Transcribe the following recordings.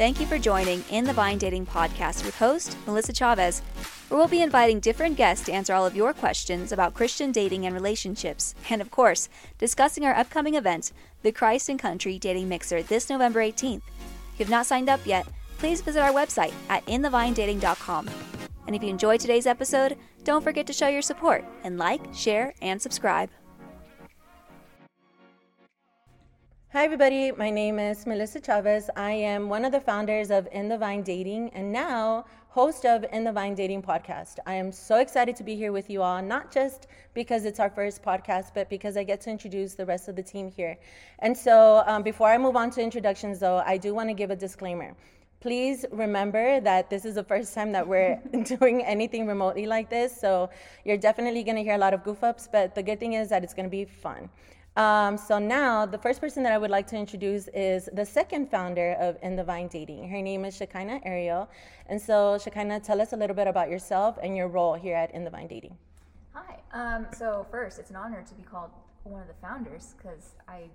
Thank you for joining In the Vine Dating Podcast with host Melissa Chavez, where we'll be inviting different guests to answer all of your questions about Christian dating and relationships, and of course, discussing our upcoming event, the Christ and Country Dating Mixer, this November 18th. If you have not signed up yet, please visit our website at inthevinedating.com. And if you enjoyed today's episode, don't forget to show your support and like, share, and subscribe. Hi, everybody. My name is Melissa Chavez. I am one of the founders of In the Vine Dating and now host of In the Vine Dating podcast. I am so excited to be here with you all, not just because it's our first podcast, but because I get to introduce the rest of the team here. And so, um, before I move on to introductions, though, I do want to give a disclaimer. Please remember that this is the first time that we're doing anything remotely like this. So, you're definitely going to hear a lot of goof ups, but the good thing is that it's going to be fun. Um, so now, the first person that I would like to introduce is the second founder of In the Vine Dating. Her name is Shekinah Ariel. And so, Shekinah, tell us a little bit about yourself and your role here at In the Vine Dating. Hi. Um, so first, it's an honor to be called one of the founders because I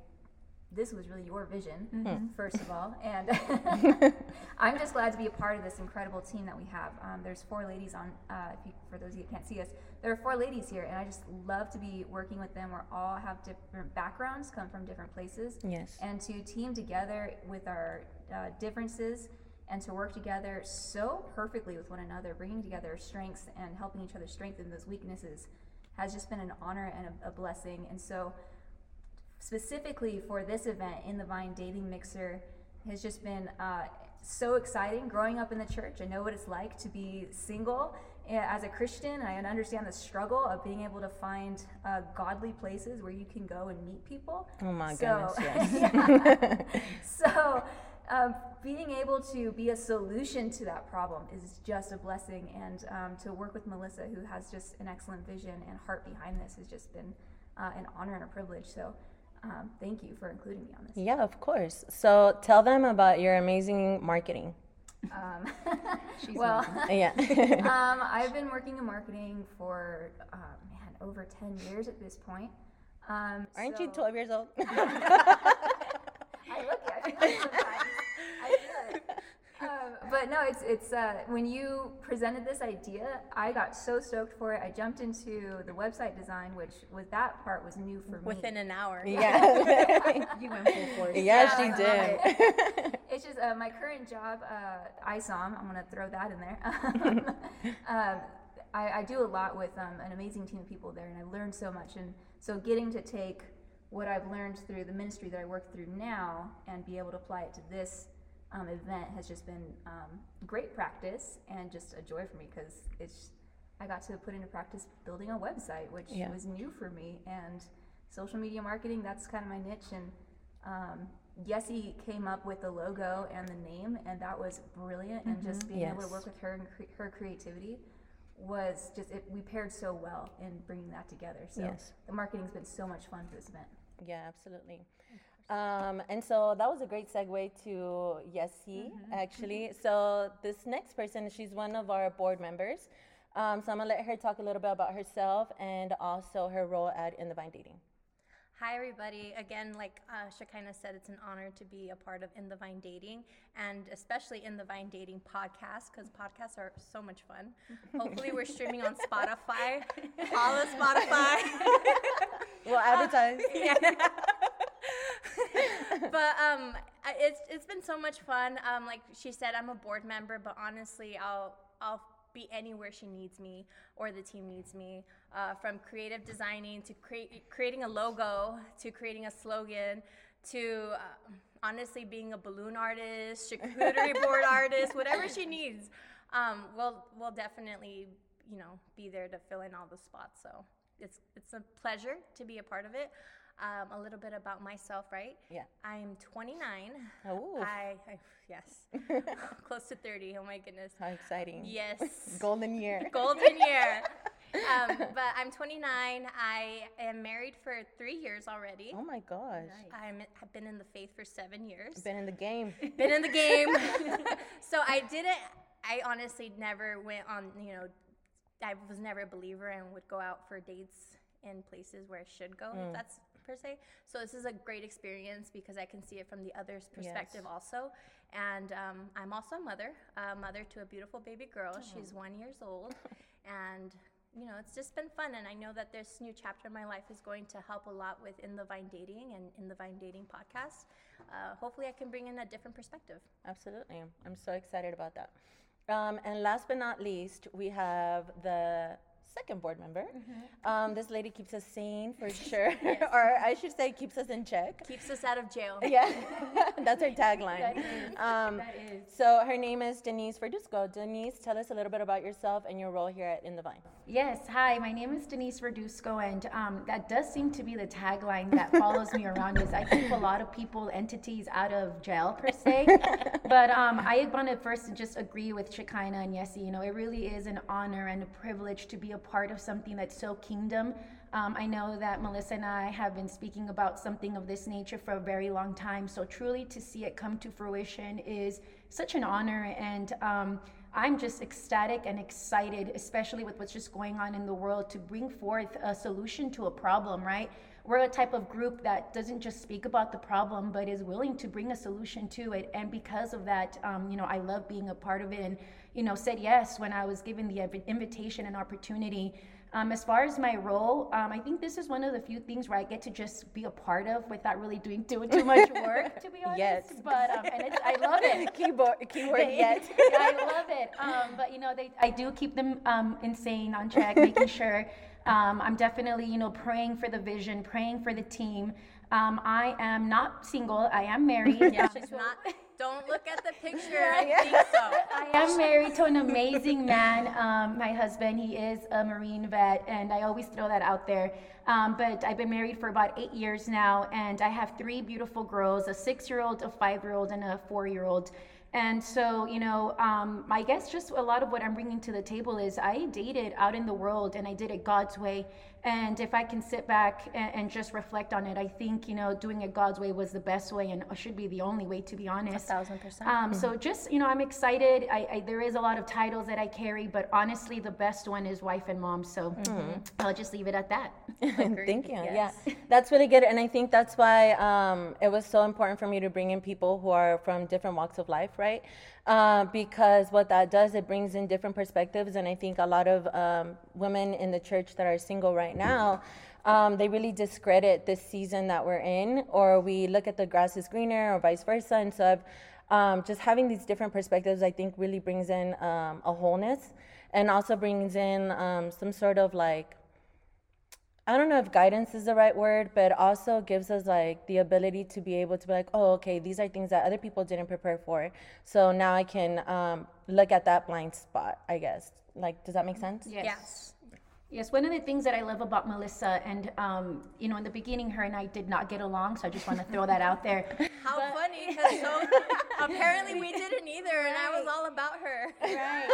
this was really your vision, mm-hmm. first of all. And I'm just glad to be a part of this incredible team that we have. Um, there's four ladies on, uh, you, for those of you that can't see us, there are four ladies here, and I just love to be working with them. We all have different backgrounds, come from different places. Yes. And to team together with our uh, differences and to work together so perfectly with one another, bringing together our strengths and helping each other strengthen those weaknesses has just been an honor and a, a blessing. And so, specifically for this event in the Vine Dating Mixer has just been uh, so exciting. Growing up in the church, I know what it's like to be single eh, as a Christian. I understand the struggle of being able to find uh, godly places where you can go and meet people. Oh my so, goodness, yes. so, um, being able to be a solution to that problem is just a blessing. And um, to work with Melissa, who has just an excellent vision and heart behind this, has just been uh, an honor and a privilege. So, um, thank you for including me on this. Yeah, of course. So tell them about your amazing marketing. Um, well, yeah. um, I've been working in marketing for uh, man over ten years at this point. Um, Aren't so you twelve years old? I look it. but no, it's it's uh, when you presented this idea, I got so stoked for it. I jumped into the website design, which was that part was new for me. Within an hour. Yeah, you went full force. Yeah, yeah she did. It. it's just uh, my current job, uh, ISOM. I'm gonna throw that in there. um, I, I, do a lot with um, an amazing team of people there, and I learned so much. And so, getting to take what I've learned through the ministry that I work through now and be able to apply it to this um, event has just been um, great practice and just a joy for me because it's I got to put into practice building a website, which yeah. was new for me, and social media marketing. That's kind of my niche. And um, Yessie came up with the logo and the name, and that was brilliant. Mm-hmm. And just being yes. able to work with her and cre- her creativity was just it, we paired so well in bringing that together. So yes. the marketing's been so much fun for this event. Yeah, absolutely. Um, and so that was a great segue to Yessie, mm-hmm. actually. So this next person, she's one of our board members. Um, so I'm gonna let her talk a little bit about herself and also her role at In the Vine Dating. Hi, everybody. Again, like uh, Shekinah said, it's an honor to be a part of In the Vine Dating and especially In the Vine Dating podcast because podcasts are so much fun. Hopefully, we're streaming on Spotify. Follow Spotify. we'll advertise. Uh, yeah. But um, it's it's been so much fun. Um, like she said, I'm a board member, but honestly, I'll I'll be anywhere she needs me or the team needs me. Uh, from creative designing to create creating a logo to creating a slogan to uh, honestly being a balloon artist, charcuterie board artist, whatever she needs. Um, we'll we'll definitely you know be there to fill in all the spots. So it's it's a pleasure to be a part of it. Um, a little bit about myself, right? Yeah. I'm 29. Oh. I, I yes, close to 30. Oh my goodness. How exciting. Yes. Golden year. Golden year. um, but I'm 29. I am married for three years already. Oh my gosh. Nice. I'm have been in the faith for seven years. Been in the game. Been in the game. so I didn't. I honestly never went on. You know, I was never a believer and would go out for dates in places where I should go. Mm. That's per se. So this is a great experience because I can see it from the other's perspective yes. also. And um, I'm also a mother, a mother to a beautiful baby girl. Oh. She's one years old, and you know, it's just been fun. And I know that this new chapter in my life is going to help a lot with In the Vine Dating and In the Vine Dating podcast. Uh, hopefully, I can bring in a different perspective. Absolutely. I'm so excited about that. Um, and last but not least, we have the second board member. Mm-hmm. Um, this lady keeps us sane for sure, yes. or I should say, keeps us in check. Keeps us out of jail. Yeah, that's her tagline. that is. Um, that is. So her name is Denise Verduzco. Denise, tell us a little bit about yourself and your role here at In the Vine. Yes, hi. My name is Denise Verduzco, and um, that does seem to be the tagline that follows me around. Is I keep a lot of people, entities out of jail per se. but um, I want to first just agree with Shekinah and Yessie. You know, it really is an honor and a privilege to be a part of something that's so kingdom. Um, I know that Melissa and I have been speaking about something of this nature for a very long time. So truly to see it come to fruition is such an honor. And um, I'm just ecstatic and excited, especially with what's just going on in the world, to bring forth a solution to a problem, right? We're a type of group that doesn't just speak about the problem, but is willing to bring a solution to it. And because of that, um, you know, I love being a part of it and, you know, said yes when I was given the invitation and opportunity. Um, as far as my role, um, I think this is one of the few things where I get to just be a part of without really doing too, too much work, to be honest. Yes. But um, and it's, I love it. Keyboard, keyword yet. I love it. Um, but you know, they, I do keep them um, insane on track, making sure um, I'm definitely, you know, praying for the vision, praying for the team. Um, I am not single. I am married. yeah, she's not. Don't look at the picture. I think so. I am married to an amazing man. Um, my husband, he is a Marine vet, and I always throw that out there. Um, but I've been married for about eight years now, and I have three beautiful girls: a six-year-old, a five-year-old, and a four-year-old. And so, you know, um, I guess just a lot of what I'm bringing to the table is I dated out in the world and I did it God's way. And if I can sit back and, and, just reflect on it, I think, you know, doing it God's way was the best way and should be the only way, to be honest. A thousand percent. Um, mm-hmm. So just, you know, I'm excited. I, I, there is a lot of titles that I carry, but honestly, the best one is wife and mom. So mm-hmm. I'll just leave it at that. Thank you. Yes. Yeah, that's really good. And I think that's why um, it was so important for me to bring in people who are from different walks of life, right? Uh, because what that does, it brings in different perspectives. And I think a lot of um, women in the church that are single right now, um, they really discredit this season that we're in, or we look at the grass is greener, or vice versa. And so, um, just having these different perspectives, I think, really brings in um, a wholeness and also brings in um, some sort of like I don't know if guidance is the right word, but also gives us like the ability to be able to be like, oh, okay, these are things that other people didn't prepare for. So now I can um, look at that blind spot, I guess. Like, does that make sense? Yes. yes. Yes, one of the things that I love about Melissa, and um, you know, in the beginning, her and I did not get along, so I just want to throw that out there. How but, funny! Because so apparently we didn't either, right. and I was all about her. Right.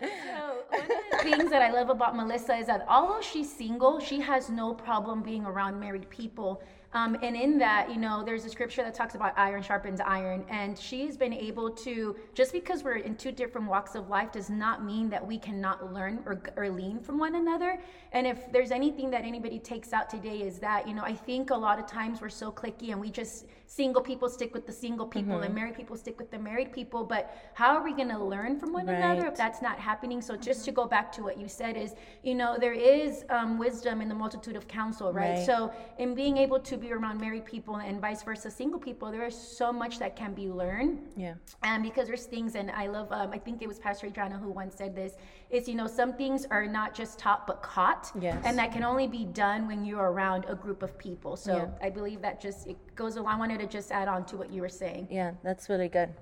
so one of the things that I love about Melissa is that although she's single, she has no problem being around married people um, and in that, you know, there's a scripture that talks about iron sharpens iron. And she's been able to, just because we're in two different walks of life, does not mean that we cannot learn or, or lean from one another. And if there's anything that anybody takes out today, is that, you know, I think a lot of times we're so clicky and we just, single people stick with the single people mm-hmm. and married people stick with the married people. But how are we going to learn from one right. another if that's not happening? So just to go back to what you said is, you know, there is um, wisdom in the multitude of counsel, right? right? So in being able to be around married people and vice versa, single people, there is so much that can be learned. Yeah. And because there's things, and I love, um, I think it was Pastor Adriana who once said this, is, you know, some things are not just taught but caught. Yes. And that can only be done when you're around a group of people. So yeah. I believe that just, it goes along. I wanted to just add on to what you were saying. Yeah, that's really good.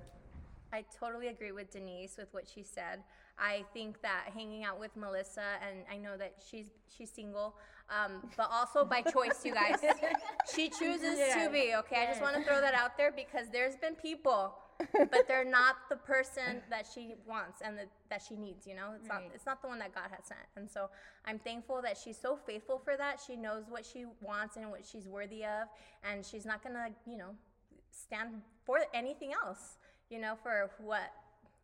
I totally agree with Denise with what she said. I think that hanging out with Melissa, and I know that she's she's single, um, but also by choice, you guys. she chooses yeah. to be. Okay, I just want to throw that out there because there's been people, but they're not the person that she wants and the, that she needs. You know, it's right. not it's not the one that God has sent. And so I'm thankful that she's so faithful for that. She knows what she wants and what she's worthy of, and she's not gonna you know stand for anything else. You know, for what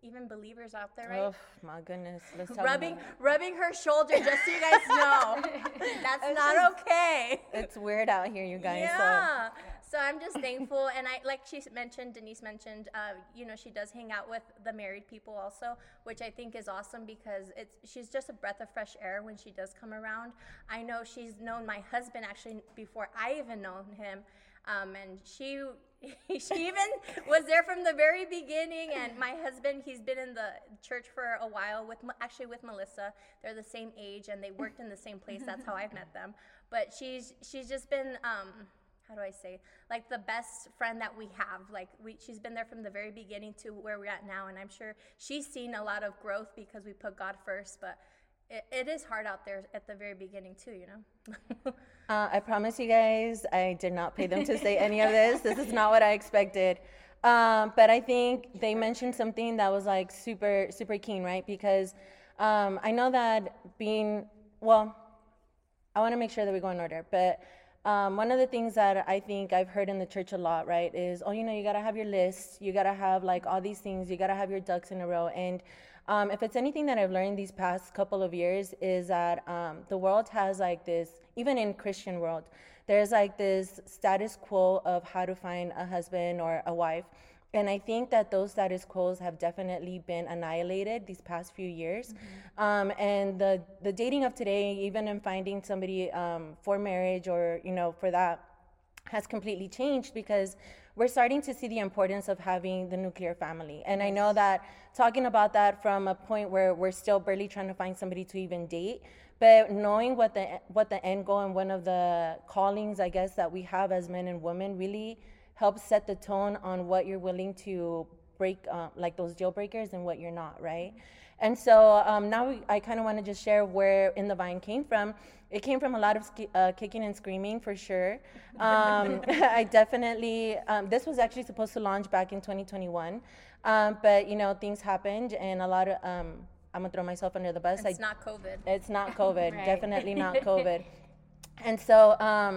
even believers out there, right? Oh my goodness. Let's rubbing about rubbing her shoulder just so you guys know. That's not okay. It's weird out here, you guys. Yeah. So I'm just thankful, and I like she mentioned, Denise mentioned, uh, you know, she does hang out with the married people also, which I think is awesome because it's she's just a breath of fresh air when she does come around. I know she's known my husband actually before I even known him, um, and she she even was there from the very beginning. And my husband, he's been in the church for a while with actually with Melissa. They're the same age, and they worked in the same place. That's how I've met them. But she's she's just been. Um, how do I say like the best friend that we have like we she's been there from the very beginning to where we're at now and I'm sure she's seen a lot of growth because we put God first but it, it is hard out there at the very beginning too you know Uh, I promise you guys, I did not pay them to say any of this. This is not what I expected. Um, but I think they mentioned something that was like super, super keen, right? Because um, I know that being, well, I want to make sure that we go in order. But um, one of the things that I think I've heard in the church a lot, right, is, oh, you know, you got to have your list. You got to have like all these things. You got to have your ducks in a row. And um, if it's anything that I've learned these past couple of years is that um, the world has like this, even in Christian world, there's like this status quo of how to find a husband or a wife. And I think that those status quos have definitely been annihilated these past few years. Um, and the, the dating of today, even in finding somebody um, for marriage or, you know, for that, has completely changed because we're starting to see the importance of having the nuclear family. And I know that talking about that from a point where we're still barely trying to find somebody to even date, but knowing what the what the end goal and one of the callings I guess that we have as men and women really helps set the tone on what you're willing to break uh, like those deal breakers and what you're not, right? And so um, now we, I kind of want to just share where In the Vine came from. It came from a lot of ski, uh, kicking and screaming for sure. Um, I definitely, um, this was actually supposed to launch back in 2021. Um, but, you know, things happened and a lot of, um, I'm going to throw myself under the bus. it's I, not COVID it's not COVID, Right. definitely not COVID. and so, um,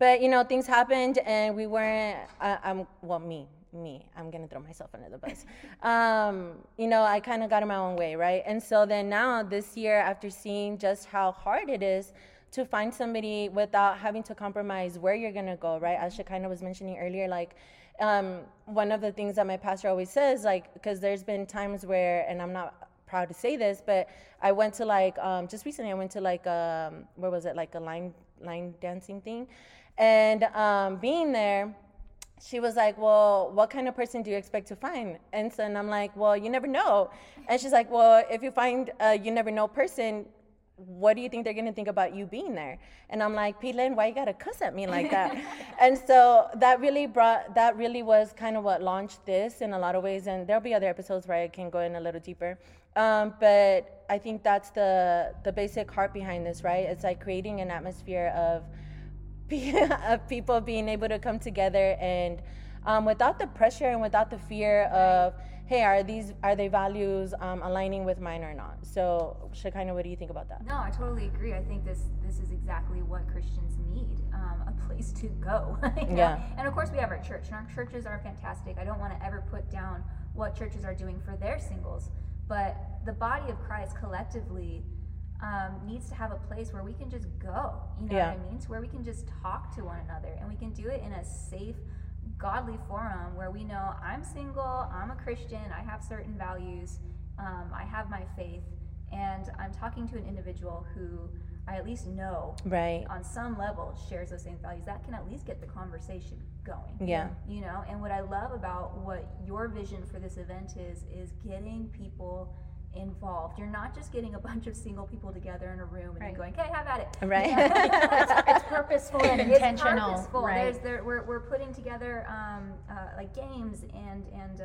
but you know, things happened, and we weren't. I, I'm well, me, me. I'm gonna throw myself under the bus. um, you know, I kind of got in my own way, right? And so then now this year, after seeing just how hard it is to find somebody without having to compromise where you're gonna go, right? As Shekinah was mentioning earlier, like um, one of the things that my pastor always says, like, because there's been times where, and I'm not proud to say this, but I went to like um, just recently. I went to like um, where was it? Like a line line dancing thing, and um, being there, she was like, "Well, what kind of person do you expect to find?" And so and I'm like, "Well, you never know." And she's like, "Well, if you find a you never know person." What do you think they're gonna think about you being there? And I'm like, P. Lynn, why you gotta cuss at me like that? and so that really brought, that really was kind of what launched this in a lot of ways. And there'll be other episodes where I can go in a little deeper. Um, but I think that's the the basic heart behind this, right? It's like creating an atmosphere of of people being able to come together and um, without the pressure and without the fear of hey are these are they values um, aligning with mine or not so Shekinah what do you think about that No, I totally agree. I think this this is exactly what Christians need um, a place to go. you know? Yeah. And of course, we have our church, and our churches are fantastic. I don't want to ever put down what churches are doing for their singles, but the body of Christ collectively um, needs to have a place where we can just go. You know Yeah. what I mean? To where we can just talk to one another, and we can do it in a safe, godly forum where we know I'm single, I'm a Christian, I have certain values, um, I have my faith, and I'm talking to an individual who I at least know right on some level shares those same values. That can at least get the conversation going. Yeah. You know, and what I love about what your vision for this event is, is getting people involved. You're not just getting a bunch of single people together in a room and Right. going, "Okay, have at it." Right. it's purposeful and It's intentional, purposeful. right? There's there, we're, we're putting together um, uh, like games and and uh,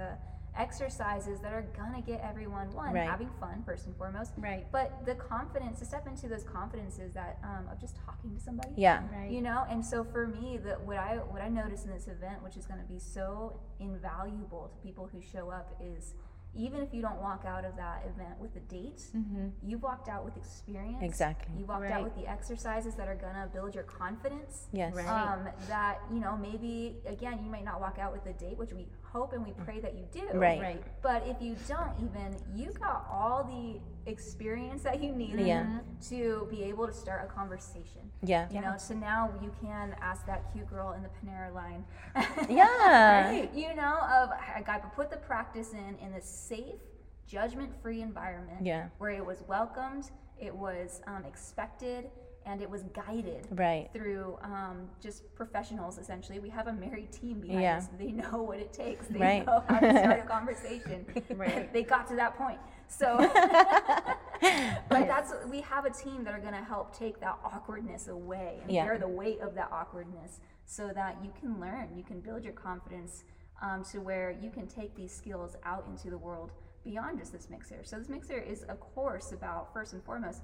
exercises that are gonna get everyone one Right. having fun first and foremost. Right. But the confidence to step into those confidences that um, of just talking to somebody. yeah Right. You know, and so for me, that what I what I notice in this event, which is going to be so invaluable to people who show up, is even if you don't walk out of that event with a date, you've walked out with experience. Exactly. You walked Right. out with the exercises that are gonna build your confidence. Yes. Right. Um, that you know maybe again you might not walk out with a date, which we hope and we pray that you do. Right. Right. But if you don't even, you got all the experience that you needed Yeah. to be able to start a conversation. Yeah. You know, so now you can ask that cute girl in the Panera line. Yeah. You know, of I got to put the practice in in this safe, judgment-free environment. Yeah. Where it was welcomed, it was um, expected, and it was guided. Right. Through um, just professionals, essentially. We have a married team behind Yeah. us. They know what it takes. They Right. know how to start a conversation. Right. they got to that point. So, but that's we have a team that are going to help take that awkwardness away and Yeah. bear the weight of that awkwardness, so that you can learn, you can build your confidence um, to where you can take these skills out into the world beyond just this mixer. So this mixer is, of course, about first and foremost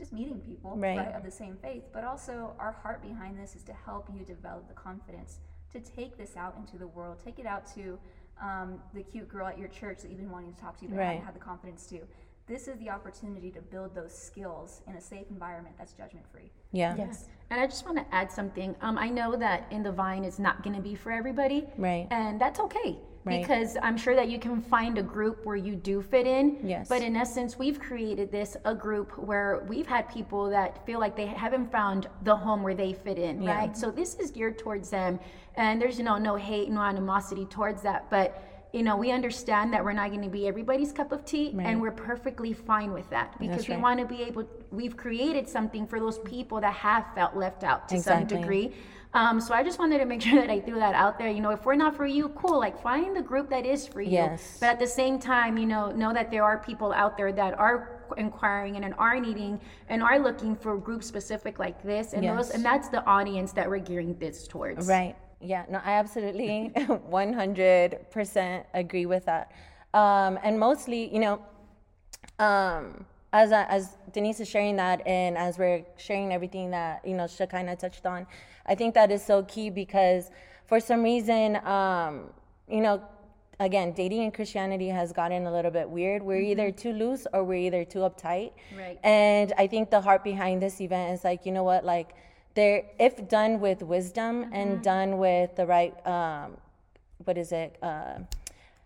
just meeting people Right. of the same faith, but also our heart behind this is to help you develop the confidence to take this out into the world, take it out to um, the cute girl at your church that you've been wanting to talk to, but Right. haven't had the confidence to. This is the opportunity to build those skills in a safe environment that's judgment free. Yeah. Yes. And I just want to add something. Um, I know that in the vine it's not going to be for everybody. Right. And that's okay. Right. Because I'm sure that you can find a group where you do fit in. Yes. But in essence, we've created this a group where we've had people that feel like they haven't found the home where they fit in, Yeah. right? So this is geared towards them. And there's you know no hate, no animosity towards that. But you know, we understand that we're not going to be everybody's cup of tea, Right. and we're perfectly fine with that because That's we want to be able. We've created something for those people that have felt left out to Exactly. some degree. Um, so I just wanted to make sure that I threw that out there. You know, if we're not for you, cool. Like find the group that is for you. Yes. But at the same time, you know, know that there are people out there that are inquiring and are needing and are looking for groups specific like this, and Yes. those, and that's the audience that we're gearing this towards. Right. Yeah. No, I absolutely 100% agree with that. Um, and mostly, you know, um, as I, as Denise is sharing that, and as we're sharing everything that you know Shekinah touched on, I think that is so key because for some reason, um, you know, again, dating in Christianity has gotten a little bit weird. We're either too loose or we're either too uptight. Right. And I think the heart behind this event is like, you know what, like there, if done with wisdom and done with the right, um, what is it? Uh,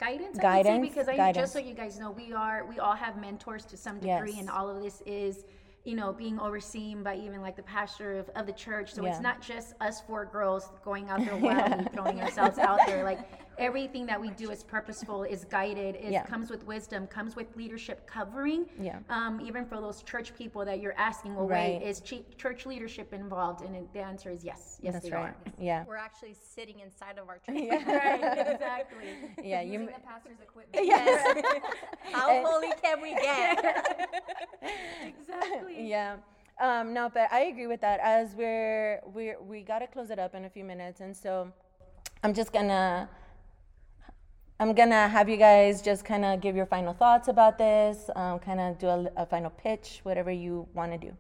guidance, Guidance, because I guidance. just so you guys know, we are we all have mentors to some degree, Yes. and all of this is you know being overseen by even like the pastor of, of the church. So Yeah. it's not just us four girls going out there wildly throwing ourselves out there. Like everything that we do is purposeful, is guided, it Yeah. comes with wisdom, comes with leadership covering. Yeah. Um, even for those church people that you're asking, well, Right. wait, is ch- church leadership involved? And it- the answer is yes. Yes, that's they right. are. Yeah. We're actually sitting inside of our church. Yeah. right. Exactly. Yeah. You. Using the pastor's equipment. Yes. How holy can we get? Exactly. Yeah. Um, no, but I agree with that. As we're we're we gotta close it up in a few minutes, and so I'm just gonna I'm gonna have you guys just kind of give your final thoughts about this, um, kind of do a, a final pitch, whatever you want to do.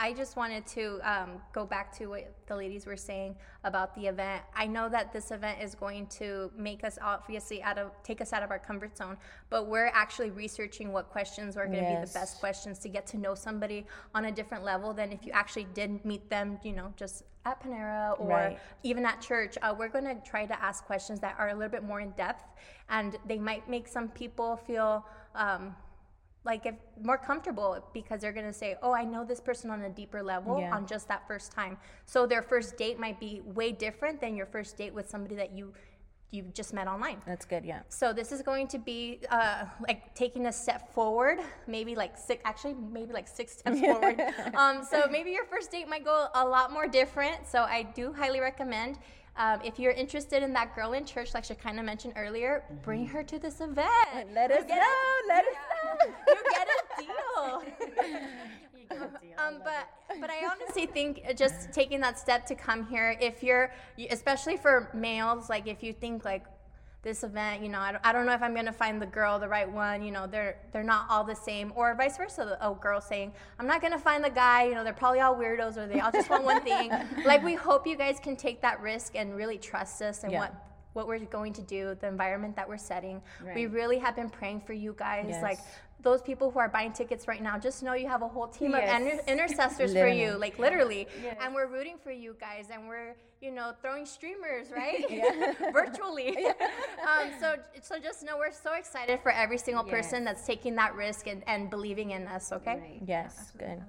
I just wanted to um, go back to what the ladies were saying about the event. I know that this event is going to make us obviously out of take us out of our comfort zone, but we're actually researching what questions are going to be the best questions to get to know somebody on a different level than if you actually did meet them, you know, just at Panera or Right. even at church. Uh, we're going to try to ask questions that are a little bit more in depth, and they might make some people feel. Um, like if more comfortable because they're gonna say, "Oh, I know this person on a deeper level Yeah. on just that first time." So their first date might be way different than your first date with somebody that you you just met online. That's good. Yeah. So this is going to be uh, like taking a step forward, maybe like six, actually maybe like six steps forward. Um, so maybe your first date might go a lot more different. So I do highly recommend. Um, if you're interested in that girl in church, like Shekinah mentioned earlier, bring her to this event. Let us get know. a- Let us know. you get a deal. You get a deal. Um, but but I honestly think just taking that step to come here, if you're, especially for males, like if you think like this event, you know, I don't, I don't know if I'm gonna find the girl, the right one, you know, they're they're not all the same, or vice versa. A girl saying, I'm not gonna find the guy, you know, they're probably all weirdos, or they all just want one thing. Like we hope you guys can take that risk and really trust us and Yeah. what what we're going to do, the environment that we're setting. We really have been praying for you guys. Yes. Like those people who are buying tickets right now, just know you have a whole team Yes. of inter- intercessors for you, like literally. Yes. And we're rooting for you guys, and we're you know throwing streamers right virtually. um, so so just know we're so excited for every single person that's taking that risk and, and believing in us. Okay. Right. Yes, good.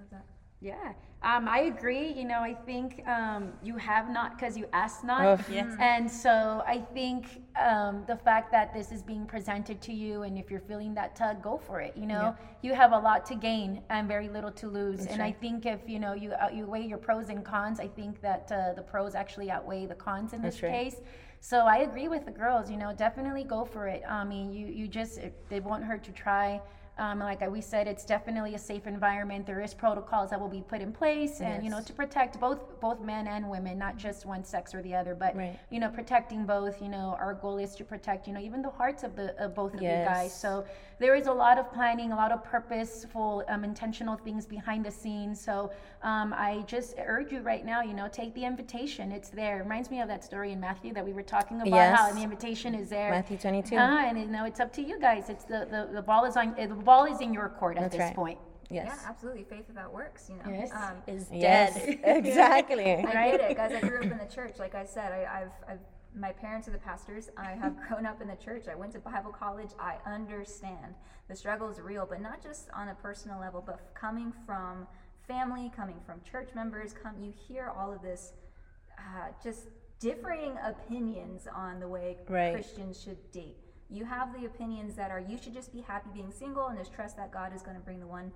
I love that. Yeah, um, I agree. You know, I think um, you have not because you asked not. Oof. Yes. And so I think um, the fact that this is being presented to you, and if you're feeling that tug, go for it. You know, you have a lot to gain and very little to lose. and I think if you know you uh, you weigh your pros and cons, I think that uh, the pros actually outweigh the cons in this right. case. So I agree with the girls. You know, definitely go for it. I mean, you you just it, it won't hurt to try. Um, like we said, it's definitely a safe environment. There is protocols that will be put in place, and you know, to protect both both men and women, not just one sex or the other, but Right. you know, protecting both. You know, our goal is to protect you know even the hearts of the of both of you guys. So there is a lot of planning, a lot of purposeful, um, intentional things behind the scenes. So um, I just urge you right now, you know, take the invitation. It's there. It reminds me of that story in Matthew that we were talking about. How the invitation is there. Matthew 22. Uh, and you know, it's up to you guys. It's the, the, the ball is on the ball is in your court at That's this right. point. Yes. Yeah, absolutely. Faith without works, you know. Yes. Um, Is Yes, dead. exactly. I Right? get it, guys. I grew up in the church. Like I said, I, I've, I've, my parents are the pastors. I have grown up in the church. I went to Bible college. I understand the struggle is real, but not just on a personal level, but coming from family, coming from church members. Come, you hear all of this, uh, just differing opinions on the way Right. Christians should date. You have the opinions that are you should just be happy being single and just trust that God is going to bring the one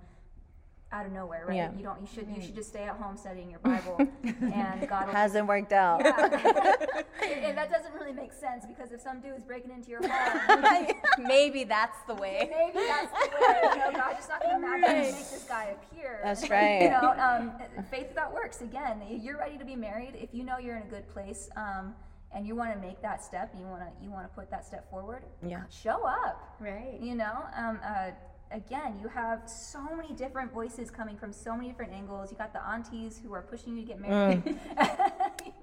out of nowhere, right? Yeah. You don't. You should. You should just stay at home studying your Bible, and God will. Hasn't worked out. and, and that doesn't really make sense because if some dude is breaking into your home, Maybe that's the way. maybe that's the way. You know, God's just not going to magically make this guy appear. That's right. You know, um, faith without works. Again, you're ready to be married. If you know you're in a good place. Um, and you want to make that step, you want to you want to put that step forward. Yeah. Show up. Right. You know, um, uh, again, you have so many different voices coming from so many different angles. You got the aunties who are pushing you to get married.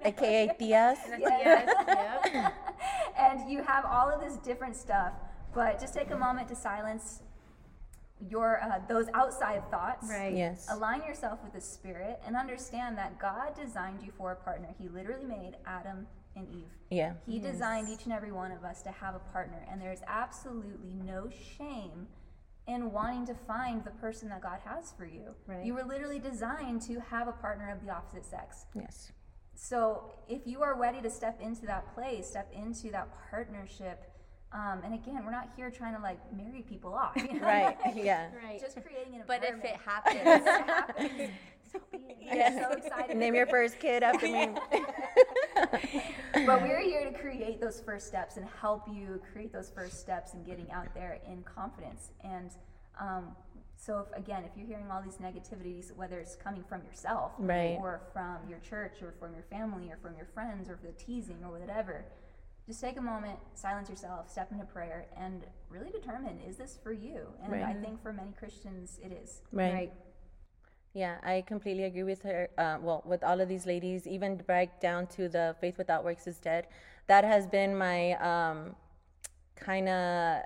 AKA Tias. Yes, yep. and you have all of this different stuff. But just take a moment to silence your uh, those outside thoughts. Right. Yes. Align yourself with the spirit and understand that God designed you for a partner. He literally made Adam and Eve. Yeah. He designed each and every one of us to have a partner, and there's absolutely no shame in wanting to find the person that God has for you. Right. You were literally designed to have a partner of the opposite sex. Yes. So if you are ready to step into that place, step into that partnership, um, and again, we're not here trying to like marry people off. you know? Right. Yeah. Right. Just creating an But if it happens, If it happens, so be it. I'm so excited. Name your first kid after me. but we're here to create those first steps and help you create those first steps in getting out there in confidence. And um, so, if, again, if you're hearing all these negativities, whether it's coming from yourself, Right. or from your church, or from your family, or from your friends, or the teasing, or whatever, just take a moment, silence yourself, step into prayer, and really determine is this for you? And Right. I think for many Christians, it is. Right. Yeah, I completely agree with her. Uh, well, with all of these ladies, even back down to the faith without works is dead. That has been my um, kind of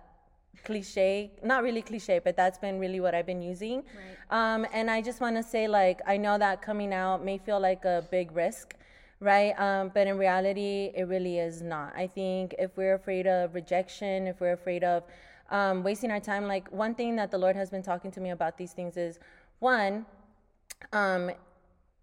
cliche, not really cliche, but that's been really what I've been using. Um, and I just want to say, like, I know that coming out may feel like a big risk, right? Um, but in reality, it really is not. I think if we're afraid of rejection, if we're afraid of um, wasting our time, like, one thing that the Lord has been talking to me about these things is one, um,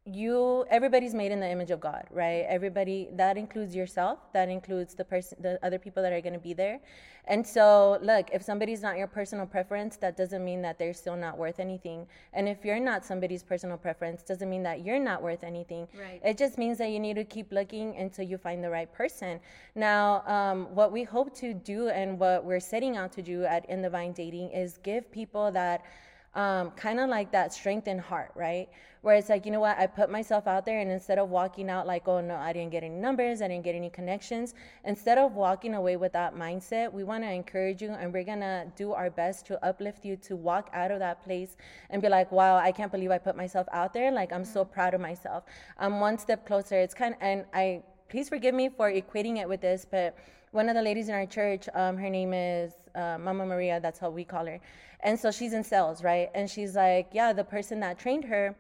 you everybody's made in the image of god right? Everybody that includes yourself that includes the person the other people that are going to be there. And so look if somebody's not your personal preference that doesn't mean that they're still not worth anything. And if you're not somebody's personal preference doesn't mean that you're not worth anything. Right. it just means that you need to keep looking until you find the right person. Now um, what we hope to do and what we're setting out to do at in the vine dating is give people that um, kind of like that strength in heart, right? Where it's like, you know what, I put myself out there, and instead of walking out like, oh no, I didn't get any numbers, I didn't get any connections, instead of walking away with that mindset, we want to encourage you, and we're gonna do our best to uplift you to walk out of that place and be like, wow, I can't believe I put myself out there. Like, I'm so proud of myself. I'm one step closer. It's kind of, and I please forgive me for equating it with this, but one of the ladies in our church, um, her name is uh, Mama Maria. That's how we call her. And so she's in sales, right? And she's like, yeah, the person that trained her,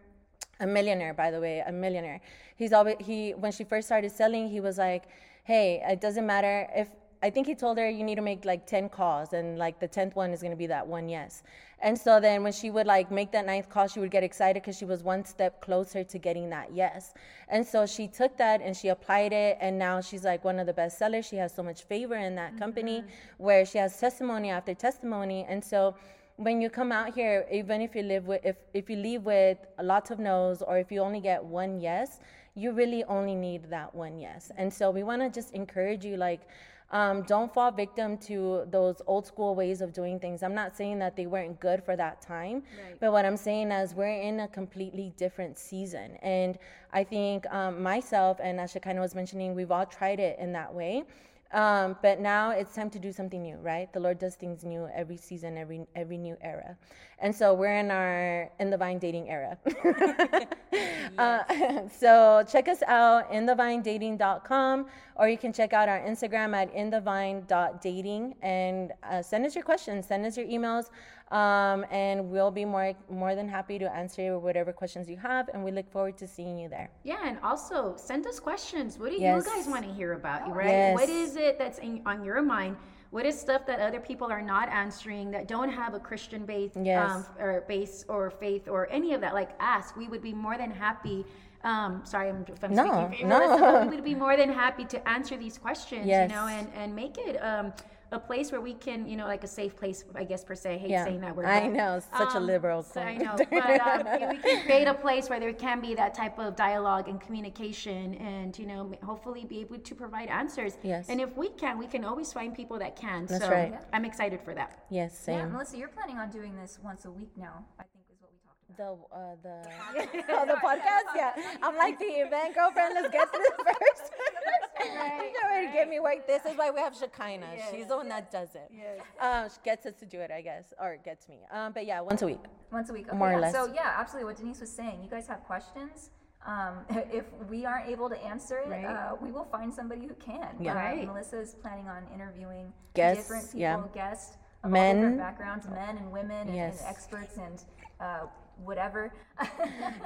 a millionaire, by the way, a millionaire. He's always he when she first started selling, he was like, hey, it doesn't matter if I think he told her you need to make like 10 calls and like the 10th one is going to be that one yes. And so then when she would like make that ninth call, she would get excited because she was one step closer to getting that yes. And so she took that and she applied it and now she's like one of the best sellers. She has so much favor in that mm-hmm. company where she has testimony after testimony. And so when you come out here, even if you live with if, if you leave with lots of no's or if you only get one yes, you really only need that one yes. And so we want to just encourage you like um, don't fall victim to those old school ways of doing things. I'm not saying that they weren't good for that time, right. but what I'm saying is we're in a completely different season. And I think um, myself and as Shekinah was mentioning, we've all tried it in that way. Um, but now it's time to do something new, right? The Lord does things new every season, every every new era, and so we're in our in the vine dating era. uh, so check us out in thevinedating.com, or you can check out our Instagram at inthevine.dating and uh, send us your questions, send us your emails. Um, and we'll be more more than happy to answer whatever questions you have, and we look forward to seeing you there. Yeah, and also send us questions. What do yes. you guys want to hear about? Right? Yes. What is it that's in, on your mind? What is stuff that other people are not answering that don't have a Christian base yes. um, or base or faith or any of that? Like ask. We would be more than happy. Um, sorry, I'm, if I'm no, speaking for no. we would be more than happy to answer these questions. Yes. You know, and and make it. Um, a place where we can, you know, like a safe place, I guess per se. I hate yeah. saying that word. I know, such um, a liberal. So I know, but um, we can create a place where there can be that type of dialogue and communication, and you know, hopefully be able to provide answers. Yes. And if we can, we can always find people that can. That's so right. I'm excited for that. Yes, same. Yeah, Melissa, you're planning on doing this once a week now. I think The uh, the oh, the podcast. Yeah, I'm like the event girlfriend. Let's get to this first. right, to get me work. This is why we have Shekinah. Yes. She's the one that does it. Yes. Um, she gets us to do it, I guess, or gets me. Um, but yeah, once a week. Once a week. Okay, More or less. So yeah, absolutely. What Denise was saying. You guys have questions. Um, if we aren't able to answer it, right. uh, we will find somebody who can. Yeah. Right. Melissa is planning on interviewing guests, different people, yeah. guests, men, different backgrounds, men and women, and, yes. and experts, and uh, whatever.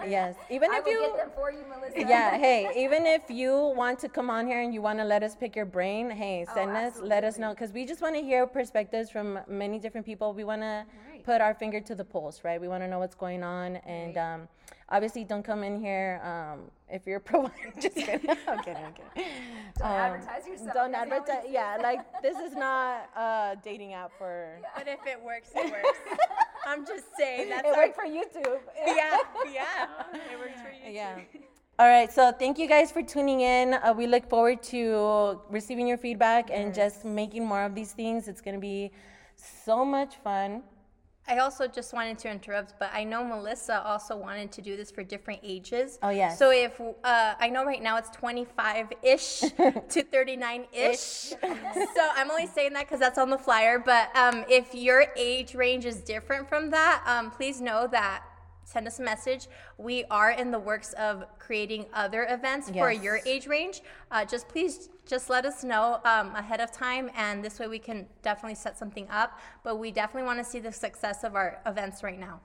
yes, even I if you get them for you, Melissa. Yeah, hey, even if you want to come on here and you want to let us pick your brain, hey, oh, send oh, us, let us know, because we just want to hear perspectives from many different people. We want to right. Put our finger to the pulse, right? We want to know what's going on, and um, obviously, don't come in here um, if you're pro. just kidding. I'm kidding. I'm kidding. Don't um, advertise yourself. Don't advertise. Yeah, like this is not a dating app for. Yeah. But if it works, it works. I'm just saying that's. It our... worked for YouTube. yeah, yeah. It works for YouTube. Yeah. All right, so thank you guys for tuning in. Uh, we look forward to receiving your feedback yes. and just making more of these things. It's going to be so much fun. I also just wanted to interrupt, but I know Melissa also wanted to do this for different ages. Oh, yes. So if, uh, I know right now it's 25 ish to 39 ish. so I'm only saying that because that's on the flyer. But um, if your age range is different from that, um, please know that send us a message. We are in the works of creating other events yes. for your age range. Uh, just please just let us know um, ahead of time, and this way we can definitely set something up. But we definitely want to see the success of our events right now.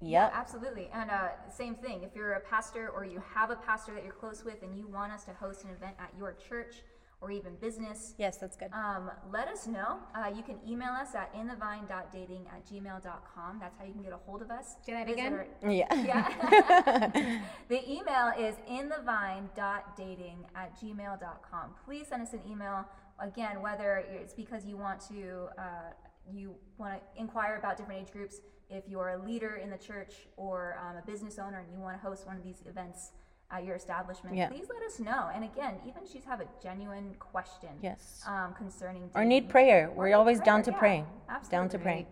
Yep. Yeah, absolutely. And uh, same thing. If you're a pastor or you have a pastor that you're close with and you want us to host an event at your church, or even business. Yes, that's good. Um, let us know. Uh, you can email us at inthevine.dating at gmail.com. That's how you can get a hold of us. Do that again? Our, yeah. Yeah. the email is inthevine.dating at gmail.com. Please send us an email. Again, whether it's because you want to, uh, you want to inquire about different age groups, if you're a leader in the church or um, a business owner and you want to host one of these events, at your establishment, yeah. please let us know. And again, even if you have a genuine question yes. um, concerning or need prayer, we're always prayer, down to yeah, pray. Absolutely. Down to pray.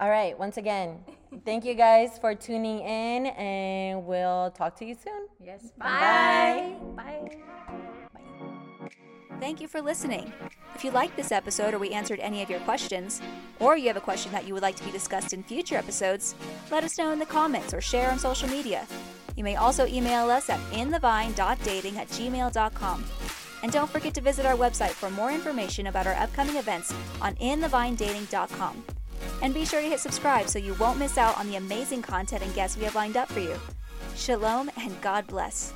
All right, once again, thank you guys for tuning in, and we'll talk to you soon. Yes, bye. Bye. bye. Thank you for listening. If you liked this episode or we answered any of your questions, or you have a question that you would like to be discussed in future episodes, let us know in the comments or share on social media. You may also email us at inthevine.dating at gmail.com. And don't forget to visit our website for more information about our upcoming events on inthevinedating.com. And be sure to hit subscribe so you won't miss out on the amazing content and guests we have lined up for you. Shalom and God bless.